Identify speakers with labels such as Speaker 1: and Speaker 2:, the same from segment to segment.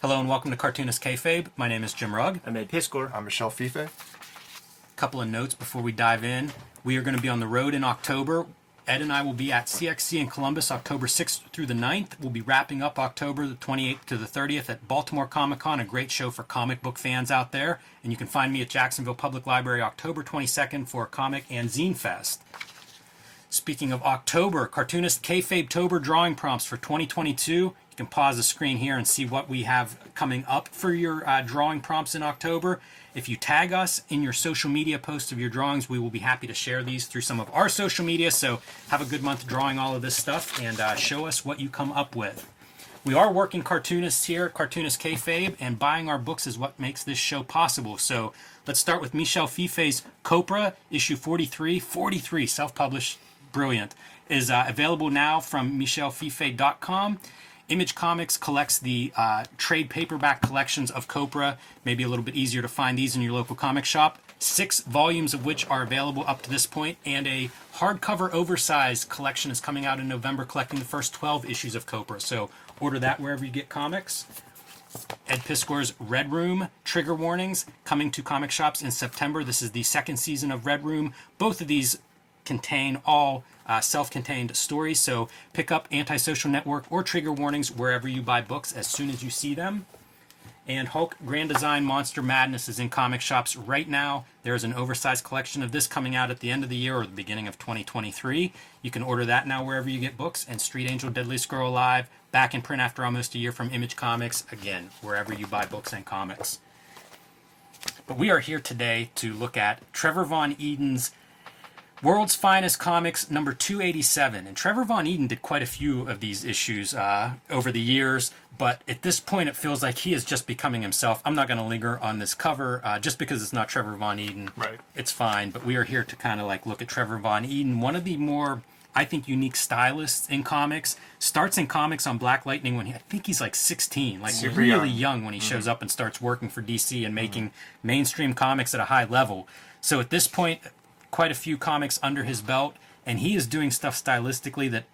Speaker 1: Hello and welcome to Cartoonist Kayfabe. My name is Jim Rugg.
Speaker 2: I'm Ed Piskor.
Speaker 3: I'm Michel Fiffe.
Speaker 1: couple of notes before we dive in. We are going to be on the road in October. Ed and I will be at CXC in Columbus October 6th through the 9th. We'll be wrapping up October the 28th to the 30th at Baltimore Comic Con, a great show for comic book fans out there. And you can find me at Jacksonville Public Library October 22nd for Comic and Zine Fest. Speaking of October, cartoonist Kayfabe Tober drawing prompts for 2022. Can pause the screen here and see what we have coming up for your uh, drawing prompts in October. If you tag us in your social media posts of your drawings, we will be happy to share these through some of our social media. So have a good month drawing all of this stuff and uh, show us what you come up with. We are working cartoonists here at Cartoonist Kayfabe, and buying our books is what makes this show possible. So let's start with Michel Fiffe's Copra, issue 43. 43, self published, brilliant. Is uh, available now from michelfiffe.com. Image Comics collects the uh, trade paperback collections of Copra. Maybe a little bit easier to find these in your local comic shop. Six volumes of which are available up to this point, and a hardcover oversized collection is coming out in November, collecting the first 12 issues of Copra. So order that wherever you get comics. Ed Piskor's Red Room Trigger Warnings coming to comic shops in September. This is the second season of Red Room. Both of these contain all uh, self contained stories, so pick up Antisocial Network or Trigger Warnings wherever you buy books as soon as you see them. And Hulk Grand Design Monster Madness is in comic shops right now. There is an oversized collection of this coming out at the end of the year or the beginning of 2023. You can order that now wherever you get books. And Street Angel Deadliest Girl Alive, back in print after almost a year from Image Comics, again, wherever you buy books and comics. But we are here today to look at Trevor Von Eeden's World's Finest Comics number 287. And Trevor Von Eeden did quite a few of these issues uh, over the years, but at this point it feels like he is just becoming himself. I'm not going to linger on this cover uh, just because it's not Trevor Von Eeden.
Speaker 3: Right.
Speaker 1: It's fine, but we are here to kind of like look at Trevor Von Eeden, one of the more. I think unique stylists in comics starts in comics on Black Lightning when he, I think he's like 16, like
Speaker 3: Super
Speaker 1: really
Speaker 3: young.
Speaker 1: young when he shows up and starts working for DC and making mainstream comics at a high level. So at this point, quite a few comics under his belt, and he is doing stuff stylistically that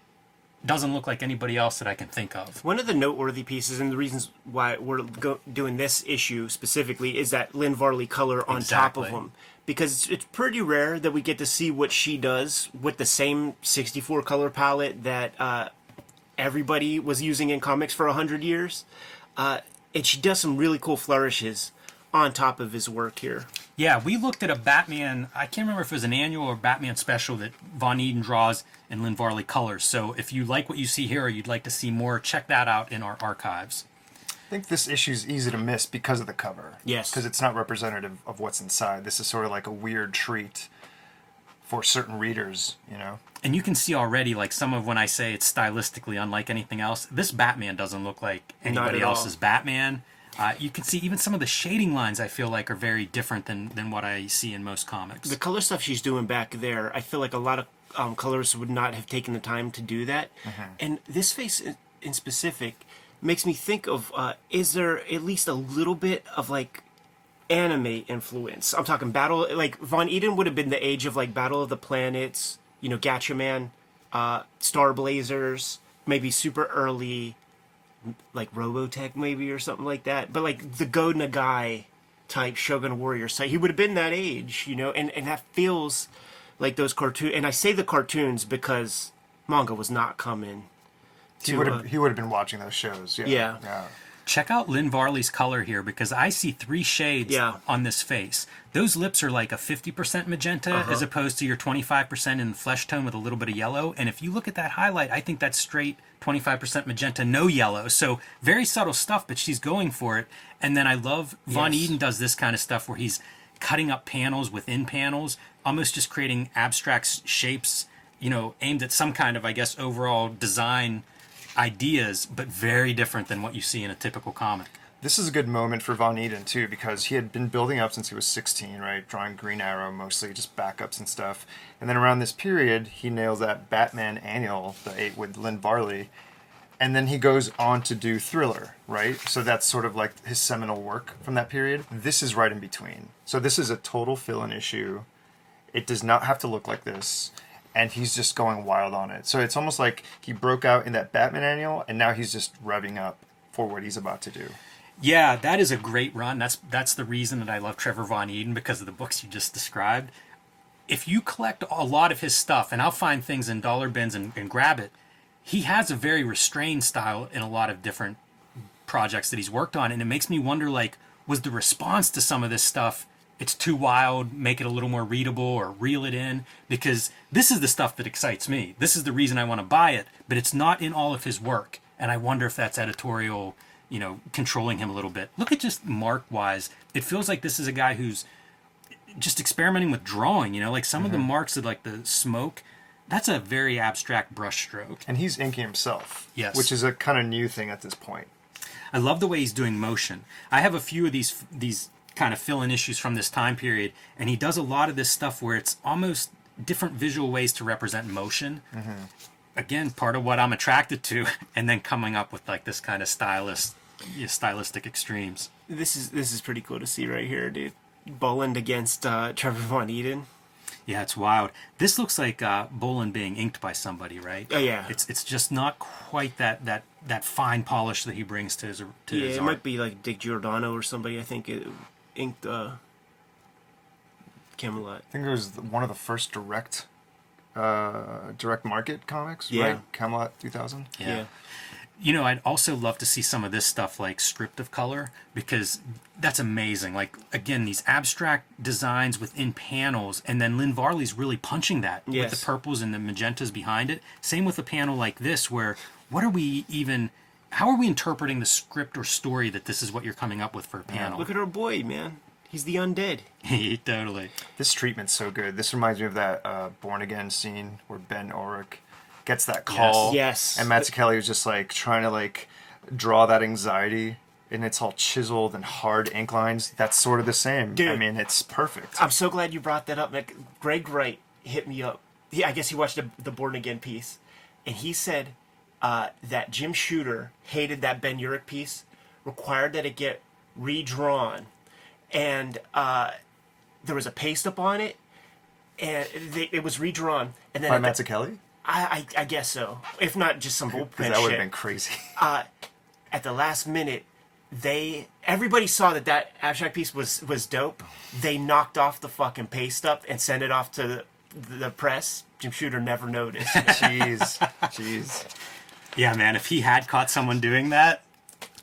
Speaker 1: doesn't look like anybody else that I can think of.
Speaker 2: One of the noteworthy pieces, and the reasons why we're go- doing this issue specifically, is that Lynn Varley color on top of him. Because it's, it's pretty rare that we get to see what she does with the same 64 color palette that uh, everybody was using in comics for 100 years. Uh, and she does some really cool flourishes on top of his work here.
Speaker 1: Yeah, we looked at a Batman. I can't remember if it was an annual or Batman special that Von Eeden draws and Lynn Varley colors. So if you like what you see here or you'd like to see more, check that out in our archives.
Speaker 3: I think this issue is easy to miss because of the cover.
Speaker 2: Yes.
Speaker 3: Because it's not representative of what's inside. This is sort of like a weird treat for certain readers, you know?
Speaker 1: And you can see already, like some of when I say it's stylistically unlike anything else, this Batman doesn't look like anybody
Speaker 2: at all.
Speaker 1: else's Batman. Uh, you can see even some of the shading lines I feel like are very different than, than what I see in most comics.
Speaker 2: the color stuff she's doing back there, I feel like a lot of um, colorists would not have taken the time to do that. And this face in- in specific makes me think of uh, is there at least a little bit of like anime influence? I'm talking Battle, like Von Eeden would have been the age of like Battle of the Planets, you know, Gatchaman, uh, Star Blazers, maybe super early, like Robotech maybe or something like that. But like the Go Nagai type Shogun Warrior site, he would have been that age, you know, and and that feels like those cartoon. And I say the cartoons because manga was not coming.
Speaker 3: He
Speaker 2: to,
Speaker 3: would
Speaker 2: uh,
Speaker 3: have he would have been watching those shows. Yeah.
Speaker 2: Yeah.
Speaker 3: Yeah.
Speaker 1: Check out Lynn Varley's color here because I see three shades
Speaker 2: Yeah.
Speaker 1: on this face. Those lips are like a 50% magenta
Speaker 2: Uh-huh.
Speaker 1: as opposed to your 25% in the flesh tone with a little bit of yellow. And if you look at that highlight, I think that's straight 25% magenta, no yellow. So very subtle stuff, but she's going for it. And then I love Von
Speaker 2: Yes.
Speaker 1: Eden does this kind of stuff where he's cutting up panels within panels, almost just creating abstract shapes, you know, aimed at some kind of, I guess, overall design ideas, but very different than what you see in a typical comic.
Speaker 3: This is a good moment for Von Eeden too, because he had been building up since he was 16, right? Drawing Green Arrow mostly, just backups and stuff. And then around this period, he nails that Batman annual, the eight with Lynn Varley, and then he goes on to do Thriller, right? So that's sort of like his seminal work from that period. This is right in between. So this is a total fill-in issue. It does not have to look like this. And he's just going wild on it. So it's almost like he broke out in that Batman annual, and now he's just revving up for what he's about to do.
Speaker 1: Yeah, that is a great run. That's that's the reason that I love Trevor Von Eeden because of the books you just described. If you collect a lot of his stuff, and I'll find things in dollar bins and, and grab it, he has a very restrained style in a lot of different projects that he's worked on, and it makes me wonder like, was the response to some of this stuff it's too wild, make it a little more readable or reel it in because this is the stuff that excites me. This is the reason I want to buy it, but it's not in all of his work. And I wonder if that's editorial, you know, controlling him a little bit. Look at just mark wise. It feels like this is a guy who's just experimenting with drawing, you know, like some of the mm-hmm. marks of like the smoke. That's a very abstract brushstroke.
Speaker 3: And he's inking himself.
Speaker 1: Yes.
Speaker 3: Which is a kind of new thing at this point.
Speaker 1: I love the way he's doing motion. I have a few of these these kind of fill in issues from this time period, and he does a lot of this stuff where it's almost different visual ways to represent motion. Again, part of what I'm attracted to, and then coming up with like this kind of stylist, stylistic extremes.
Speaker 2: This is this is pretty cool to see right here, dude. Boland against uh, Trevor Von Eeden.
Speaker 1: Yeah, it's wild. This looks like uh, Boland being inked by somebody, right?
Speaker 2: Oh, yeah.
Speaker 1: It's it's just not quite that that that fine polish that he brings to his to
Speaker 2: Yeah,
Speaker 1: his
Speaker 2: it
Speaker 1: art.
Speaker 2: might be like Dick Giordano or somebody. I think it inked uh, Camelot.
Speaker 3: I think it was one of the first direct uh, direct market comics,
Speaker 2: Yeah.
Speaker 3: right? Camelot 2000.
Speaker 1: Yeah. You know, I'd also love to see some of this stuff like script of color because that's amazing. Like again, these abstract designs within panels, and then Lynn Varley's really punching that with the purples and the magentas behind it. Same with a panel like this, where what are we even? How are we interpreting the script or story that this is what you're coming up with for a panel?
Speaker 2: Look at our boy, man. He's the undead.
Speaker 1: totally.
Speaker 3: This treatment's so good. This reminds me of that uh, Born Again scene where Ben Urich gets that call.
Speaker 2: Yes.
Speaker 3: And Mazzucchelli was just like trying to like draw that anxiety, and it's all chiseled and hard ink lines. That's sort of the same.
Speaker 2: Dude.
Speaker 3: I mean, it's perfect.
Speaker 2: I'm so glad you brought that up. Like, Greg Wright hit me up. He, I guess he watched the, the Born Again piece, and he said uh, that Jim Shooter hated that Ben Urich piece, required that it get redrawn, and uh, there was a paste up on it, and they, it was redrawn, and then
Speaker 3: By
Speaker 2: at the-
Speaker 3: Mazzucchelli?
Speaker 2: I, I I guess so. If not, just some bullpen
Speaker 3: that would have been crazy.
Speaker 2: At the last minute, they everybody saw that that abstract piece was was dope. They knocked off the fucking paste up and sent it off to the, the press. Jim Shooter never noticed.
Speaker 3: Jeez. Jeez.
Speaker 1: Yeah, man. If he had caught someone doing that,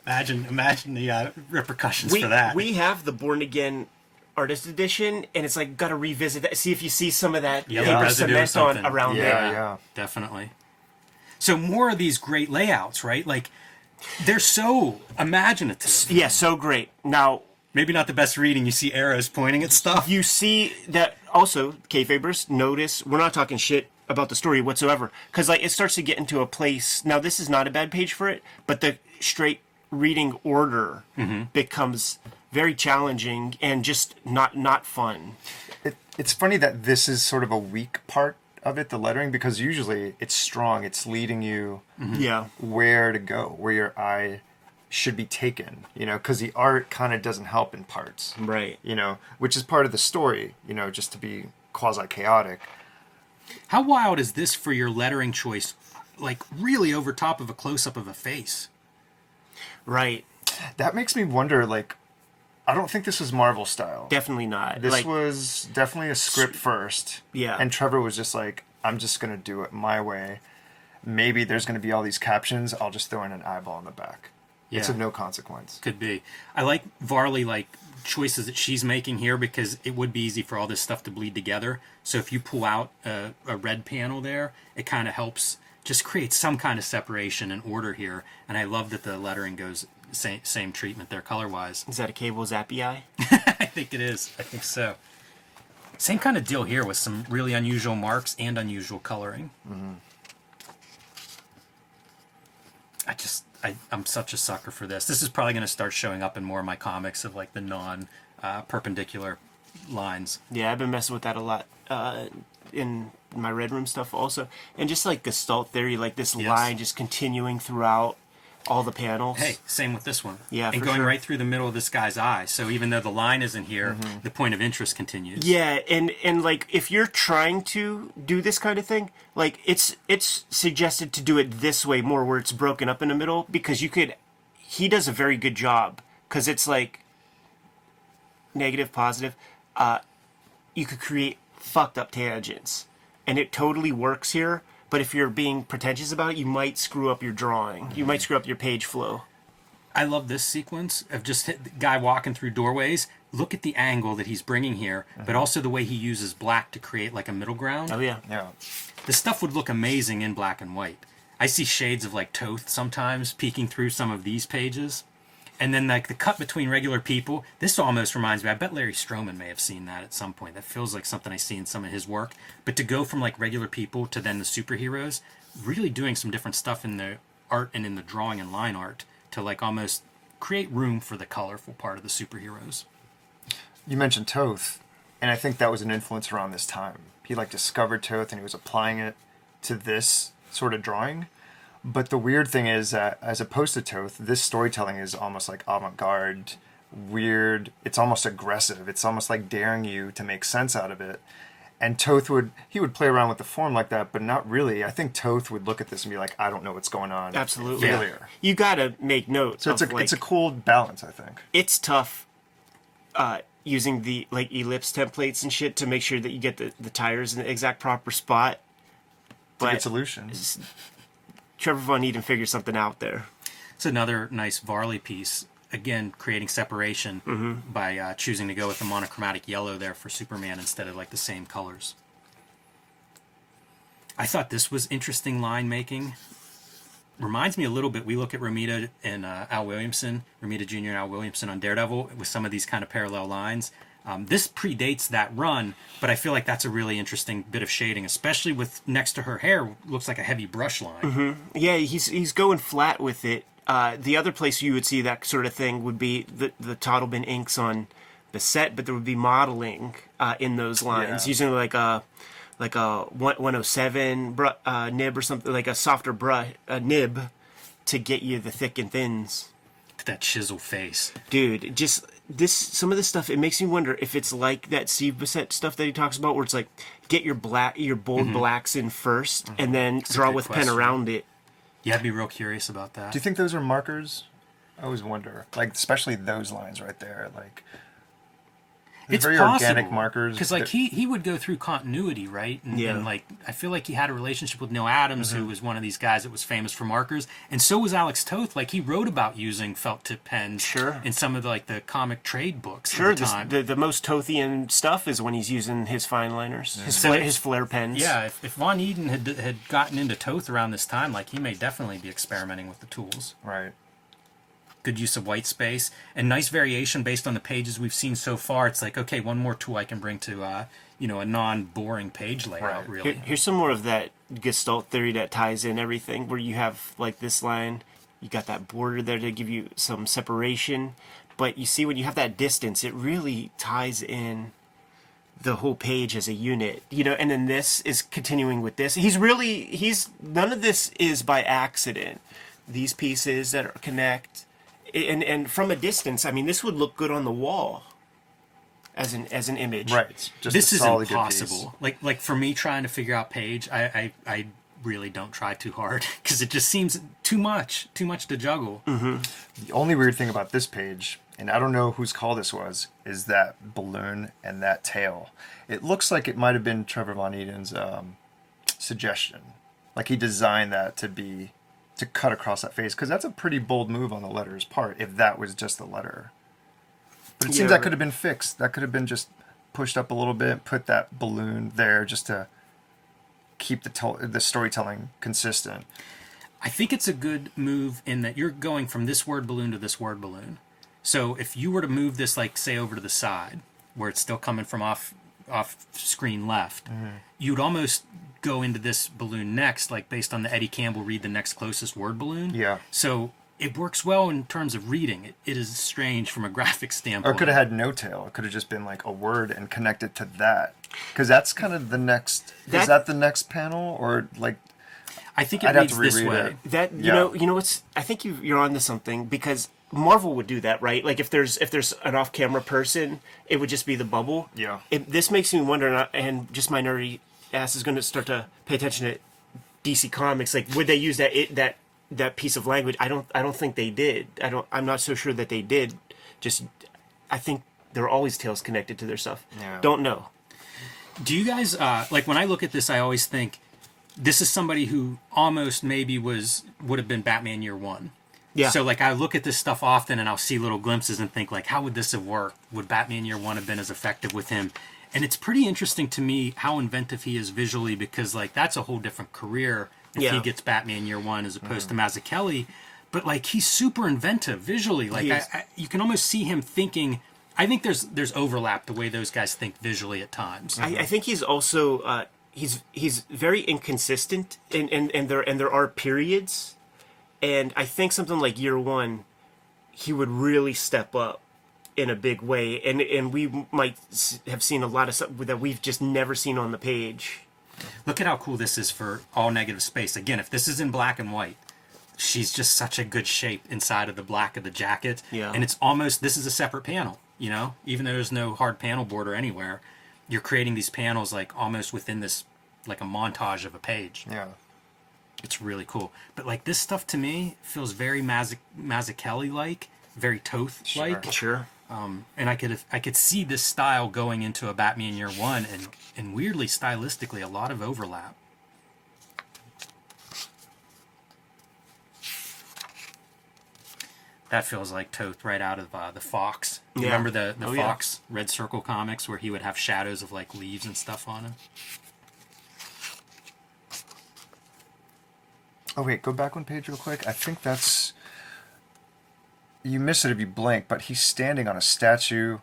Speaker 1: imagine imagine the uh, repercussions
Speaker 2: we
Speaker 1: for that.
Speaker 2: we have the Born Again artist edition, and it's like got to revisit that. See if you see some of that
Speaker 1: Yellow
Speaker 2: paper cement on around
Speaker 3: Yeah,
Speaker 2: there.
Speaker 3: yeah.
Speaker 1: definitely. So more of these great layouts, right? Like they're so imaginative.
Speaker 2: Yeah, so great. Now
Speaker 1: Maybe not the best reading. You see arrows pointing at stuff.
Speaker 2: you see that also kayfabers notice we're not talking shit about the story whatsoever. Because like it starts to get into a place now this is not a bad page for it but the straight reading order mm-hmm. becomes very challenging and just not not fun.
Speaker 3: It, it's funny that this is sort of a weak part of it, the lettering, because usually it's strong. It's leading you mm-hmm.
Speaker 2: yeah.
Speaker 3: where to go, where your eye should be taken, you know, because the art kind of doesn't help in parts,
Speaker 2: right.
Speaker 3: You know, which is part of the story, you know, just to be quasi chaotic.
Speaker 1: How wild is this for your lettering choice? Like really over top of a close up of a face.
Speaker 2: right
Speaker 3: That makes me wonder, like, I don't think this was Marvel style.
Speaker 2: definitely not
Speaker 3: This
Speaker 2: like
Speaker 3: was definitely a script first.
Speaker 2: Yeah.
Speaker 3: And Trevor was just like, I'm just going to do it my way. Maybe there's going to be all these captions. I'll just throw in an eyeball in the back.
Speaker 1: Yeah.
Speaker 3: It's of no consequence.
Speaker 1: Could be. I like Varley like choices that she's making here because it would be easy for all this stuff to bleed together. So if you pull out a, a red panel there, it kind of helps just create some kind of separation and order here. And I love that the lettering goes same same treatment there color wise.
Speaker 2: is that a cable zappy eye
Speaker 1: I think it is. I think so. Same kind of deal here with some really unusual marks and unusual coloring. Mm-hmm. I just, I, I'm such a sucker for this. This is probably going to start showing up in more of my comics of like the non uh, perpendicular lines.
Speaker 2: yeah i've been messing with that a lot uh in my red room stuff also and just like gestalt theory like this
Speaker 1: Yes.
Speaker 2: line just continuing throughout all the panels
Speaker 1: Hey, same with this one.
Speaker 2: Yeah,
Speaker 1: and going
Speaker 2: sure.
Speaker 1: right through the middle of this guy's eye. So even though the line isn't here, the point of interest continues.
Speaker 2: Yeah, and and like if you're trying to do this kind of thing, like it's it's suggested to do it this way more where it's broken up in the middle because you could he does a very good job because it's like negative, positive. Uh, you could create fucked up tangents, and it totally works here. But if you're being pretentious about it, you might screw up your drawing. You might screw up your page flow.
Speaker 1: I love this sequence of just hit the guy walking through doorways. Look at the angle that he's bringing here, but uh-huh. also the way he uses black to create like a middle ground.
Speaker 2: Oh yeah,
Speaker 3: Yeah.
Speaker 1: This stuff would look amazing in black and white. I see shades of like Toth sometimes peeking through some of these pages. And then like the cut between regular people, this almost reminds me. I bet Larry Stroman may have seen that at some point. That feels like something I see in some of his work. But to go from like regular people to then the superheroes, really doing some different stuff in the art and in the drawing and line art to like almost create room for the colorful part of the superheroes.
Speaker 3: You mentioned Toth, and I think that was an influence around this time. He like discovered Toth and he was applying it to this sort of drawing. But the weird thing is that as opposed to Toth, this storytelling is almost like avant-garde, weird. It's almost aggressive. It's almost like daring you to make sense out of it. And Toth would he would play around with the form like that, but not really. I think Toth would look at this and be like, I don't know what's going on.
Speaker 2: absolutely.
Speaker 3: Failure.
Speaker 2: You gotta make notes.
Speaker 3: So it's a
Speaker 2: like,
Speaker 3: it's a cool balance, I think.
Speaker 2: it's tough uh, using the like ellipse templates and shit to make sure that you get the, the tires in the exact proper spot.
Speaker 3: But It's a good solution.
Speaker 2: Trevor Von Eeden figured something out there.
Speaker 1: It's another nice Varley piece. Again, creating separation by uh, choosing to go with the monochromatic yellow there for Superman instead of like the same colors. I thought this was interesting line making. Reminds me a little bit. We look at Romita and uh, Al Williamson, Romita Jr. and Al Williamson on Daredevil with some of these kind of parallel lines. Um, this predates that run, but I feel like that's a really interesting bit of shading, especially with next to her hair looks like a heavy brush line.
Speaker 2: Yeah, he's he's going flat with it. Uh, the other place you would see that sort of thing would be the the Toddlebin inks on the set, but there would be modeling uh, in those lines
Speaker 3: Yeah.
Speaker 2: using like a like a one- 107 br- uh, nib or something like a softer brush a nib to get you the thick and thins.
Speaker 1: That chisel face.
Speaker 2: dude just this some of this stuff it makes me wonder if it's like that steve Bissette stuff that he talks about where it's like get your black your bold mm-hmm. blacks in 1st mm-hmm. and then draw
Speaker 1: good
Speaker 2: with pen around it.
Speaker 1: Yeah, I'd be real curious about that.
Speaker 3: Do you think those are markers? I always wonder, like especially those lines right there, like
Speaker 1: it's
Speaker 3: very organic markers.
Speaker 1: because like he he would go through continuity right and,
Speaker 2: Yeah.
Speaker 1: and like i feel like he had a relationship with neal adams
Speaker 3: Mm-hmm.
Speaker 1: who was one of these guys that was famous for markers and so was alex toth like he wrote about using felt tip pens
Speaker 2: Sure.
Speaker 1: in some of the like the comic trade books
Speaker 2: sure
Speaker 1: the time
Speaker 2: the, the most tothian stuff is when he's using his fine liners his,
Speaker 1: So
Speaker 2: flare, his flare pens
Speaker 1: yeah if, if von eeden had had gotten into toth around this time like he may definitely be experimenting with the tools
Speaker 3: right.
Speaker 1: Good use of white space and nice variation based on the pages we've seen so far. It's like okay one more tool i can bring to uh you know a non-boring page layout
Speaker 3: Right.
Speaker 1: really.
Speaker 2: Here, here's some more of that gestalt theory that ties in everything where you have like this line. You got that border there to give you some separation. But you see when you have that distance it really ties in the whole page as a unit you know and then this is continuing with this. He's really he's none of this is by accident. These pieces that are connect and and from a distance i mean this would look good on the wall as an as an image
Speaker 3: Right. Just
Speaker 1: this is impossible. Like like for me trying to figure out page, I I, I really don't try too hard because it just seems too much, too much to juggle.
Speaker 3: piece. The only weird thing about this page, and I don't know whose call this was, is that balloon and that tail. It looks like it might have been Trevor Von Eeden's um, suggestion. Like he designed that to be to cut across that face because that's a pretty bold move on the letter's part. If that was just the letter, but it
Speaker 2: Yeah,
Speaker 3: seems that
Speaker 2: right.
Speaker 3: could have been fixed. That could have been just pushed up a little bit, put that balloon there just to keep the tel- the storytelling consistent.
Speaker 1: I think it's a good move in that you're going from this word balloon to this word balloon. So if you were to move this, like say over to the side, where it's still coming from off off screen left, mm-hmm. you'd almost go into this balloon next, like based on the Eddie Campbell read the next closest word balloon.
Speaker 3: Yeah.
Speaker 1: So it works well in terms of reading. It, it is strange from a graphic
Speaker 3: Or
Speaker 1: standpoint.
Speaker 3: it could have had no tail. It could have just been like a word and connected to that. Because that's kind of the next.
Speaker 2: That-
Speaker 3: is that the next panel or like?
Speaker 1: I think it
Speaker 3: I'd have
Speaker 1: reads
Speaker 3: to
Speaker 1: this way.
Speaker 3: it.
Speaker 2: That you
Speaker 3: Yeah.
Speaker 2: know, you know what's? I think you you're onto something because Marvel would do that, right? Like if there's if there's an off-camera person, it would just be the bubble.
Speaker 3: Yeah.
Speaker 2: It, this makes me wonder, and I- and just my nerdy ass is going to start to pay attention to DC Comics. Like, would they use that it, that that piece of language? I don't I don't think they did. I don't. I'm not so sure that they did. just I think there are always tales connected to their stuff.
Speaker 3: Yeah.
Speaker 2: Don't know.
Speaker 1: Do you guys uh, like when I look at this? I always think this is somebody who almost maybe was would have been Batman Year One.
Speaker 2: Yeah.
Speaker 1: So like I look at this stuff often and I'll see little glimpses and think like, how would this have worked? Would Batman Year One have been as effective with him? And it's pretty interesting to me how inventive he is visually because like that's a whole different career if
Speaker 2: Yeah.
Speaker 1: he gets Batman Year One as opposed to Mazzucchelli. But like he's super inventive visually. Like I. I, you can almost see him thinking. I think there's there's overlap the way those guys think visually at times.
Speaker 2: I, I think he's also uh, he's he's very inconsistent, and, and and there and there are periods, and I think something like year one, he would really step up in a big way, and and we might have seen a lot of stuff that we've just never seen on the page.
Speaker 1: Look at how cool this is for all negative space. Again, if this is in black and white, she's just such a good shape inside of the black of the jacket.
Speaker 2: Yeah.
Speaker 1: And it's almost this is a separate panel, you know? Even though there's no hard panel border anywhere, you're creating these panels like almost within this like a montage of a page.
Speaker 3: Yeah.
Speaker 1: It's really cool. But like this stuff to me feels very Mazz- Mazzucchelli like, very Toth like.
Speaker 2: Sure. sure.
Speaker 1: and I could I could see this style going into a Batman Year One, and and weirdly stylistically a lot of overlap. That feels like Toth right out of uh, the Fox.
Speaker 2: Yeah.
Speaker 1: Remember the the
Speaker 2: Oh, yeah.
Speaker 1: Fox Red Circle comics where he would have shadows of like leaves and stuff on him.
Speaker 3: Oh wait, go back one page real quick. I think that's you miss it if you blink, but he's standing on a statue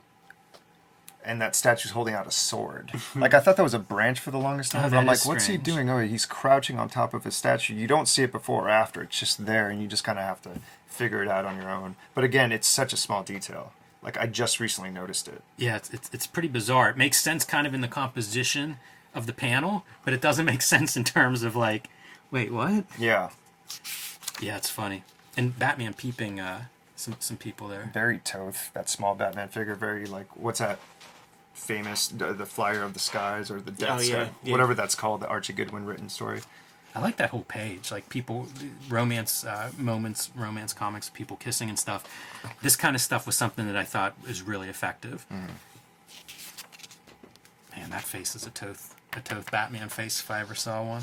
Speaker 3: and that statue's holding out a sword. like I thought that was a branch for the longest time.
Speaker 1: Oh,
Speaker 3: but I'm like, what's he doing? Oh, he's crouching on top of a statue. You don't see it before or after. It's just there and you just kind of have to figure it out on your own. But again, it's such a small detail. Like I just recently noticed it.
Speaker 1: Yeah, it's, it's it's pretty bizarre. It makes sense kind of in the composition of the panel, but it doesn't make sense in terms of like, wait, what?
Speaker 3: Yeah,
Speaker 1: Yeah, it's funny. And Batman peeping uh, some some people there.
Speaker 3: very Toth. That small Batman figure. Very like what's that famous the, the flyer of the skies or the death
Speaker 2: Oh, yeah,
Speaker 3: Star-
Speaker 2: yeah.
Speaker 3: whatever that's called the archie goodwin written story
Speaker 1: I like that whole page, like people romance uh, moments, romance comics, people kissing and stuff. This kind of stuff was something that I thought was really effective. Man, that face is a Toth, a Toth Batman face if I ever saw one.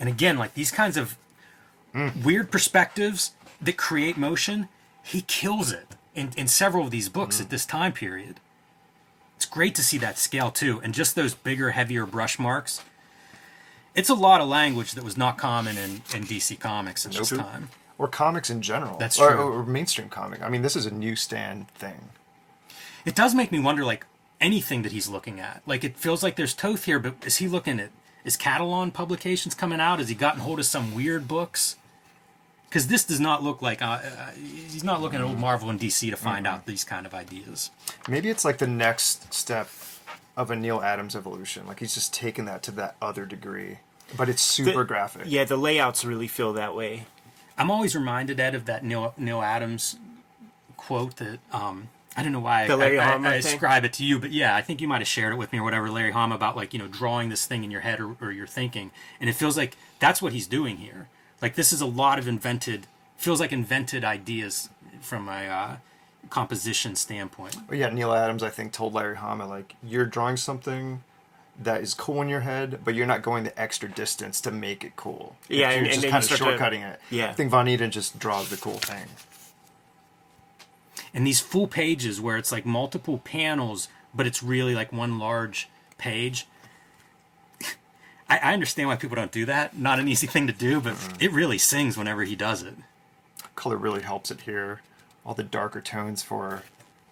Speaker 1: And again, like these kinds of weird perspectives that create motion, he kills it in, in several of these books at this time period. It's great to see that scale too, and just those bigger, heavier brush marks. It's a lot of language that was not common in, in DC Comics at this
Speaker 3: Nope.
Speaker 1: time.
Speaker 3: or comics in general.
Speaker 1: That's
Speaker 3: or,
Speaker 1: true.
Speaker 3: Or, mainstream comic. I mean, this is a newsstand thing.
Speaker 1: It does make me wonder, like anything that he's looking at. Like it feels like there's Toth here, but is he looking at is Catalan publications coming out? Has he gotten hold of some weird books? Because this does not look like uh, uh, he's not looking at old Marvel and DC to find out these kind of ideas.
Speaker 3: Maybe it's like the next step of a Neal Adams evolution. Like he's just taken that to that other degree, but it's super
Speaker 2: The-
Speaker 3: graphic.
Speaker 2: Yeah, the layouts really feel that way.
Speaker 1: I'm always reminded Ed of that Neal Neal Adams quote that um, I don't know why
Speaker 2: The
Speaker 1: I,
Speaker 2: Larry
Speaker 1: I,
Speaker 2: Hama
Speaker 1: I
Speaker 2: thing?
Speaker 1: ascribe it to you, but yeah, I think you might have shared it with me or whatever, Larry Hama about like you know drawing this thing in your head or, or your thinking, and it feels like that's what he's doing here. Like this is a lot of invented, feels like invented ideas from a uh, composition standpoint.
Speaker 3: But yeah, Neal Adams, I think, told Larry Hama like, "You're drawing something that is cool in your head, but you're not going the extra distance to make it cool.
Speaker 2: Yeah,
Speaker 3: you're
Speaker 2: and-
Speaker 3: just
Speaker 2: and
Speaker 3: kind of
Speaker 2: start to-
Speaker 3: shortcutting it.
Speaker 2: yeah.
Speaker 3: I think Von Eeden just draws the cool thing.
Speaker 1: And these full pages where it's like multiple panels, but it's really like one large page. I, I understand why people don't do that. Not an easy thing to do, but mm. it really sings whenever he does it.
Speaker 3: Color really helps it here. All the darker tones for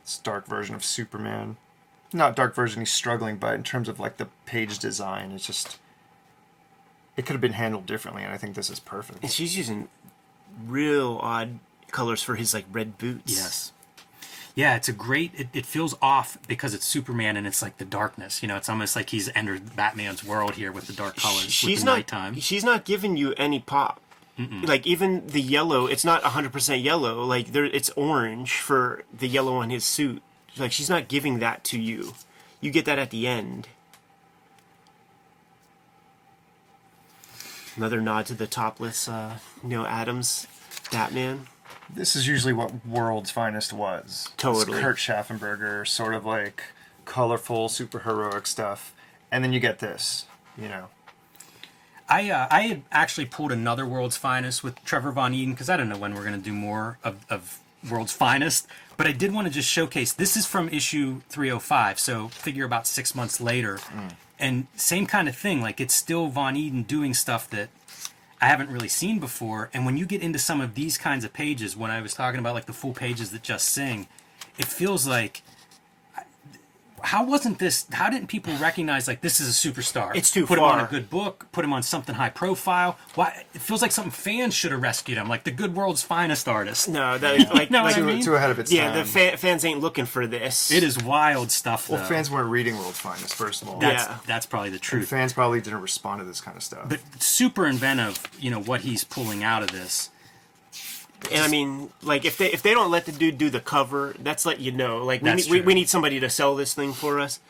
Speaker 3: this dark version of Superman. Not dark version, he's struggling, but in terms of like the page design, it's just it could have been handled differently, and I think this is perfect.
Speaker 2: And she's using real odd colors for his like red boots.
Speaker 1: Yes. Yeah, it's a great. It, it feels off because it's Superman and it's like the darkness. You know, it's almost like he's entered Batman's world here with the dark colors.
Speaker 2: she's
Speaker 1: with the
Speaker 2: not.
Speaker 1: nighttime.
Speaker 2: She's not giving you any pop. Like even the yellow, it's not hundred percent yellow. Like there, it's orange for the yellow on his suit. Like she's not giving that to you. You get that at the end. Another nod to the topless uh, Neal Adams Batman.
Speaker 3: This is usually what World's Finest was. It's
Speaker 2: Totally.
Speaker 3: Kurt Schaffenberger, sort of like colorful, super heroic stuff. And then you get this, you know.
Speaker 1: I uh, I had actually pulled another World's Finest with Trevor Von Eeden because I don't know when we're going to do more of, of World's Finest, but I did want to just showcase. This is from issue 305, so figure about six months later, and same kind of thing. Like it's still Von Eeden doing stuff that I haven't really seen before. And when you get into some of these kinds of pages, when I was talking about like the full pages that just sing, it feels like. How wasn't this? How didn't people recognize like this is a superstar?
Speaker 2: It's too
Speaker 1: put him on a good book, put him on something high profile. Why? It feels like something fans should have rescued him, like the good world's finest artist.
Speaker 2: No, that, like,
Speaker 1: No,
Speaker 2: like
Speaker 1: I
Speaker 3: Too,
Speaker 1: mean-
Speaker 3: too ahead of its
Speaker 2: yeah,
Speaker 3: time.
Speaker 2: the fa- fans ain't looking for this.
Speaker 1: It is wild stuff.
Speaker 3: well, fans weren't reading World's Finest, first of all.
Speaker 1: That's
Speaker 2: Yeah.
Speaker 1: that's probably the
Speaker 3: And
Speaker 1: truth.
Speaker 3: fans probably didn't respond to this kind of stuff.
Speaker 1: But super inventive, you know what he's pulling out of this.
Speaker 2: And I mean, like if they if they don't let the dude do the cover, that's let you know. Like we
Speaker 1: That's
Speaker 2: need, we,
Speaker 1: true.
Speaker 2: we need somebody to sell this thing for us.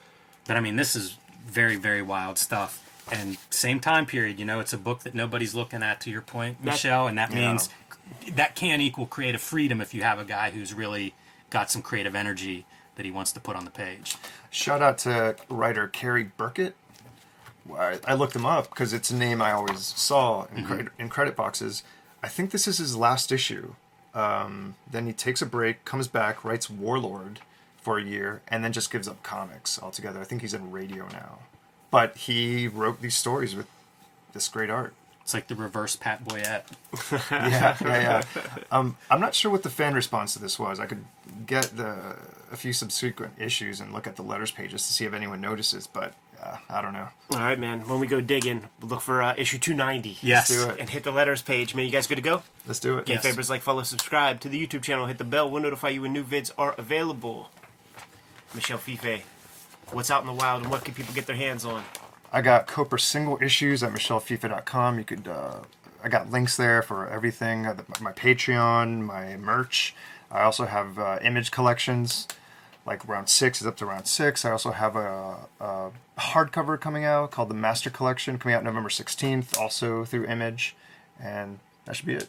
Speaker 1: But I mean, this is very very wild stuff. And same time period, you know, it's a book that nobody's looking at. To your point,
Speaker 2: That-
Speaker 1: Michel, and that
Speaker 3: Yeah.
Speaker 1: means that can equal creative freedom if you have a guy who's really got some creative energy that he wants to put on the page.
Speaker 3: Shout out to writer Cary Burkett. I, I looked him up because it's a name I always saw in,
Speaker 1: Mm-hmm.
Speaker 3: credit, in credit boxes. I think this is his last issue. Um, then he takes a break, comes back, writes Warlord for a year, and then just gives up comics altogether. I think he's in radio now. But he wrote these stories with this great art.
Speaker 1: It's like the reverse Pat Boyette.
Speaker 3: yeah, yeah, yeah. Um, I'm not sure what the fan response to this was. I could get the a few subsequent issues and look at the letters pages to see if anyone notices, but uh, I don't know.
Speaker 2: All right, man. When we go digging, we'll look for uh, issue 290.
Speaker 1: Yes.
Speaker 3: do it.
Speaker 2: And hit the letters page. Man, you guys good to go?
Speaker 3: Let's do it.
Speaker 2: Get
Speaker 1: Yes.
Speaker 2: favors like, follow, subscribe to the YouTube channel. Hit the bell. We'll notify you when new vids are available. Michel Fiffe, what's out in the wild and what can people get their hands on?
Speaker 3: I got Copra single issues at michelfiffe.com. You could, uh, I got links there for everything. Uh, my Patreon, my merch. I also have uh, image collections, like round six is up to round six. I also have a, a hardcover coming out called the Master Collection, coming out November 16th, also through Image. And that should be it.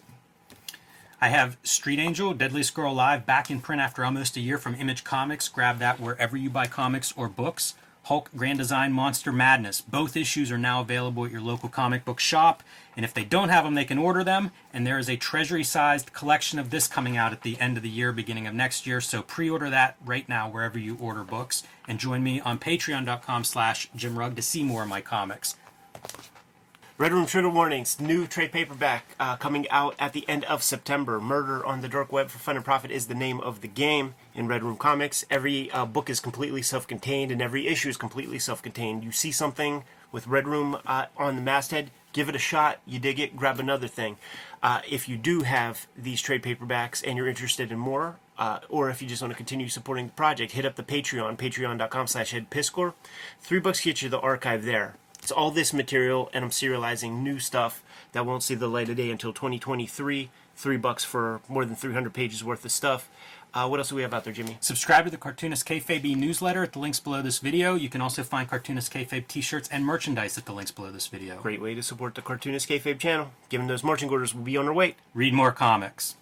Speaker 1: I have Street Angel, Deadly Girl Live, back in print after almost a year from Image Comics. Grab that wherever you buy comics or books. Hulk Grand Design Monster Madness. Both issues are now available at your local comic book shop. And if they don't have them, they can order them. And there is a treasury sized collection of this coming out at the end of the year, beginning of next year. So pre order that right now wherever you order books. And join me on patreon.com slash Jim Rugg to see more of my comics.
Speaker 2: Red Room Trigger Warnings, new trade paperback uh, coming out at the end of September. Murder on the Dark Web for Fun and Profit is the name of the game in Red Room Comics. Every uh, book is completely self contained and every issue is completely self contained. You see something with Red Room uh, on the masthead, give it a shot. You dig it, grab another thing. Uh, if you do have these trade paperbacks and you're interested in more, uh, or if you just want to continue supporting the project, hit up the Patreon, patreon.com slash edpiskor. Three bucks gets you the archive there. It's all this material, and I'm serializing new stuff that won't see the light of day until 2023. Three bucks for more than 300 pages worth of stuff. Uh, what else do we have out there, Jimmy?
Speaker 1: Subscribe to the Cartoonist Kayfabe newsletter at the links below this video. You can also find Cartoonist Kayfabe t-shirts and merchandise at the links below this video.
Speaker 2: Great way to support the Cartoonist Kayfabe channel. Given those marching orders, we'll be on our way.
Speaker 1: Read more comics.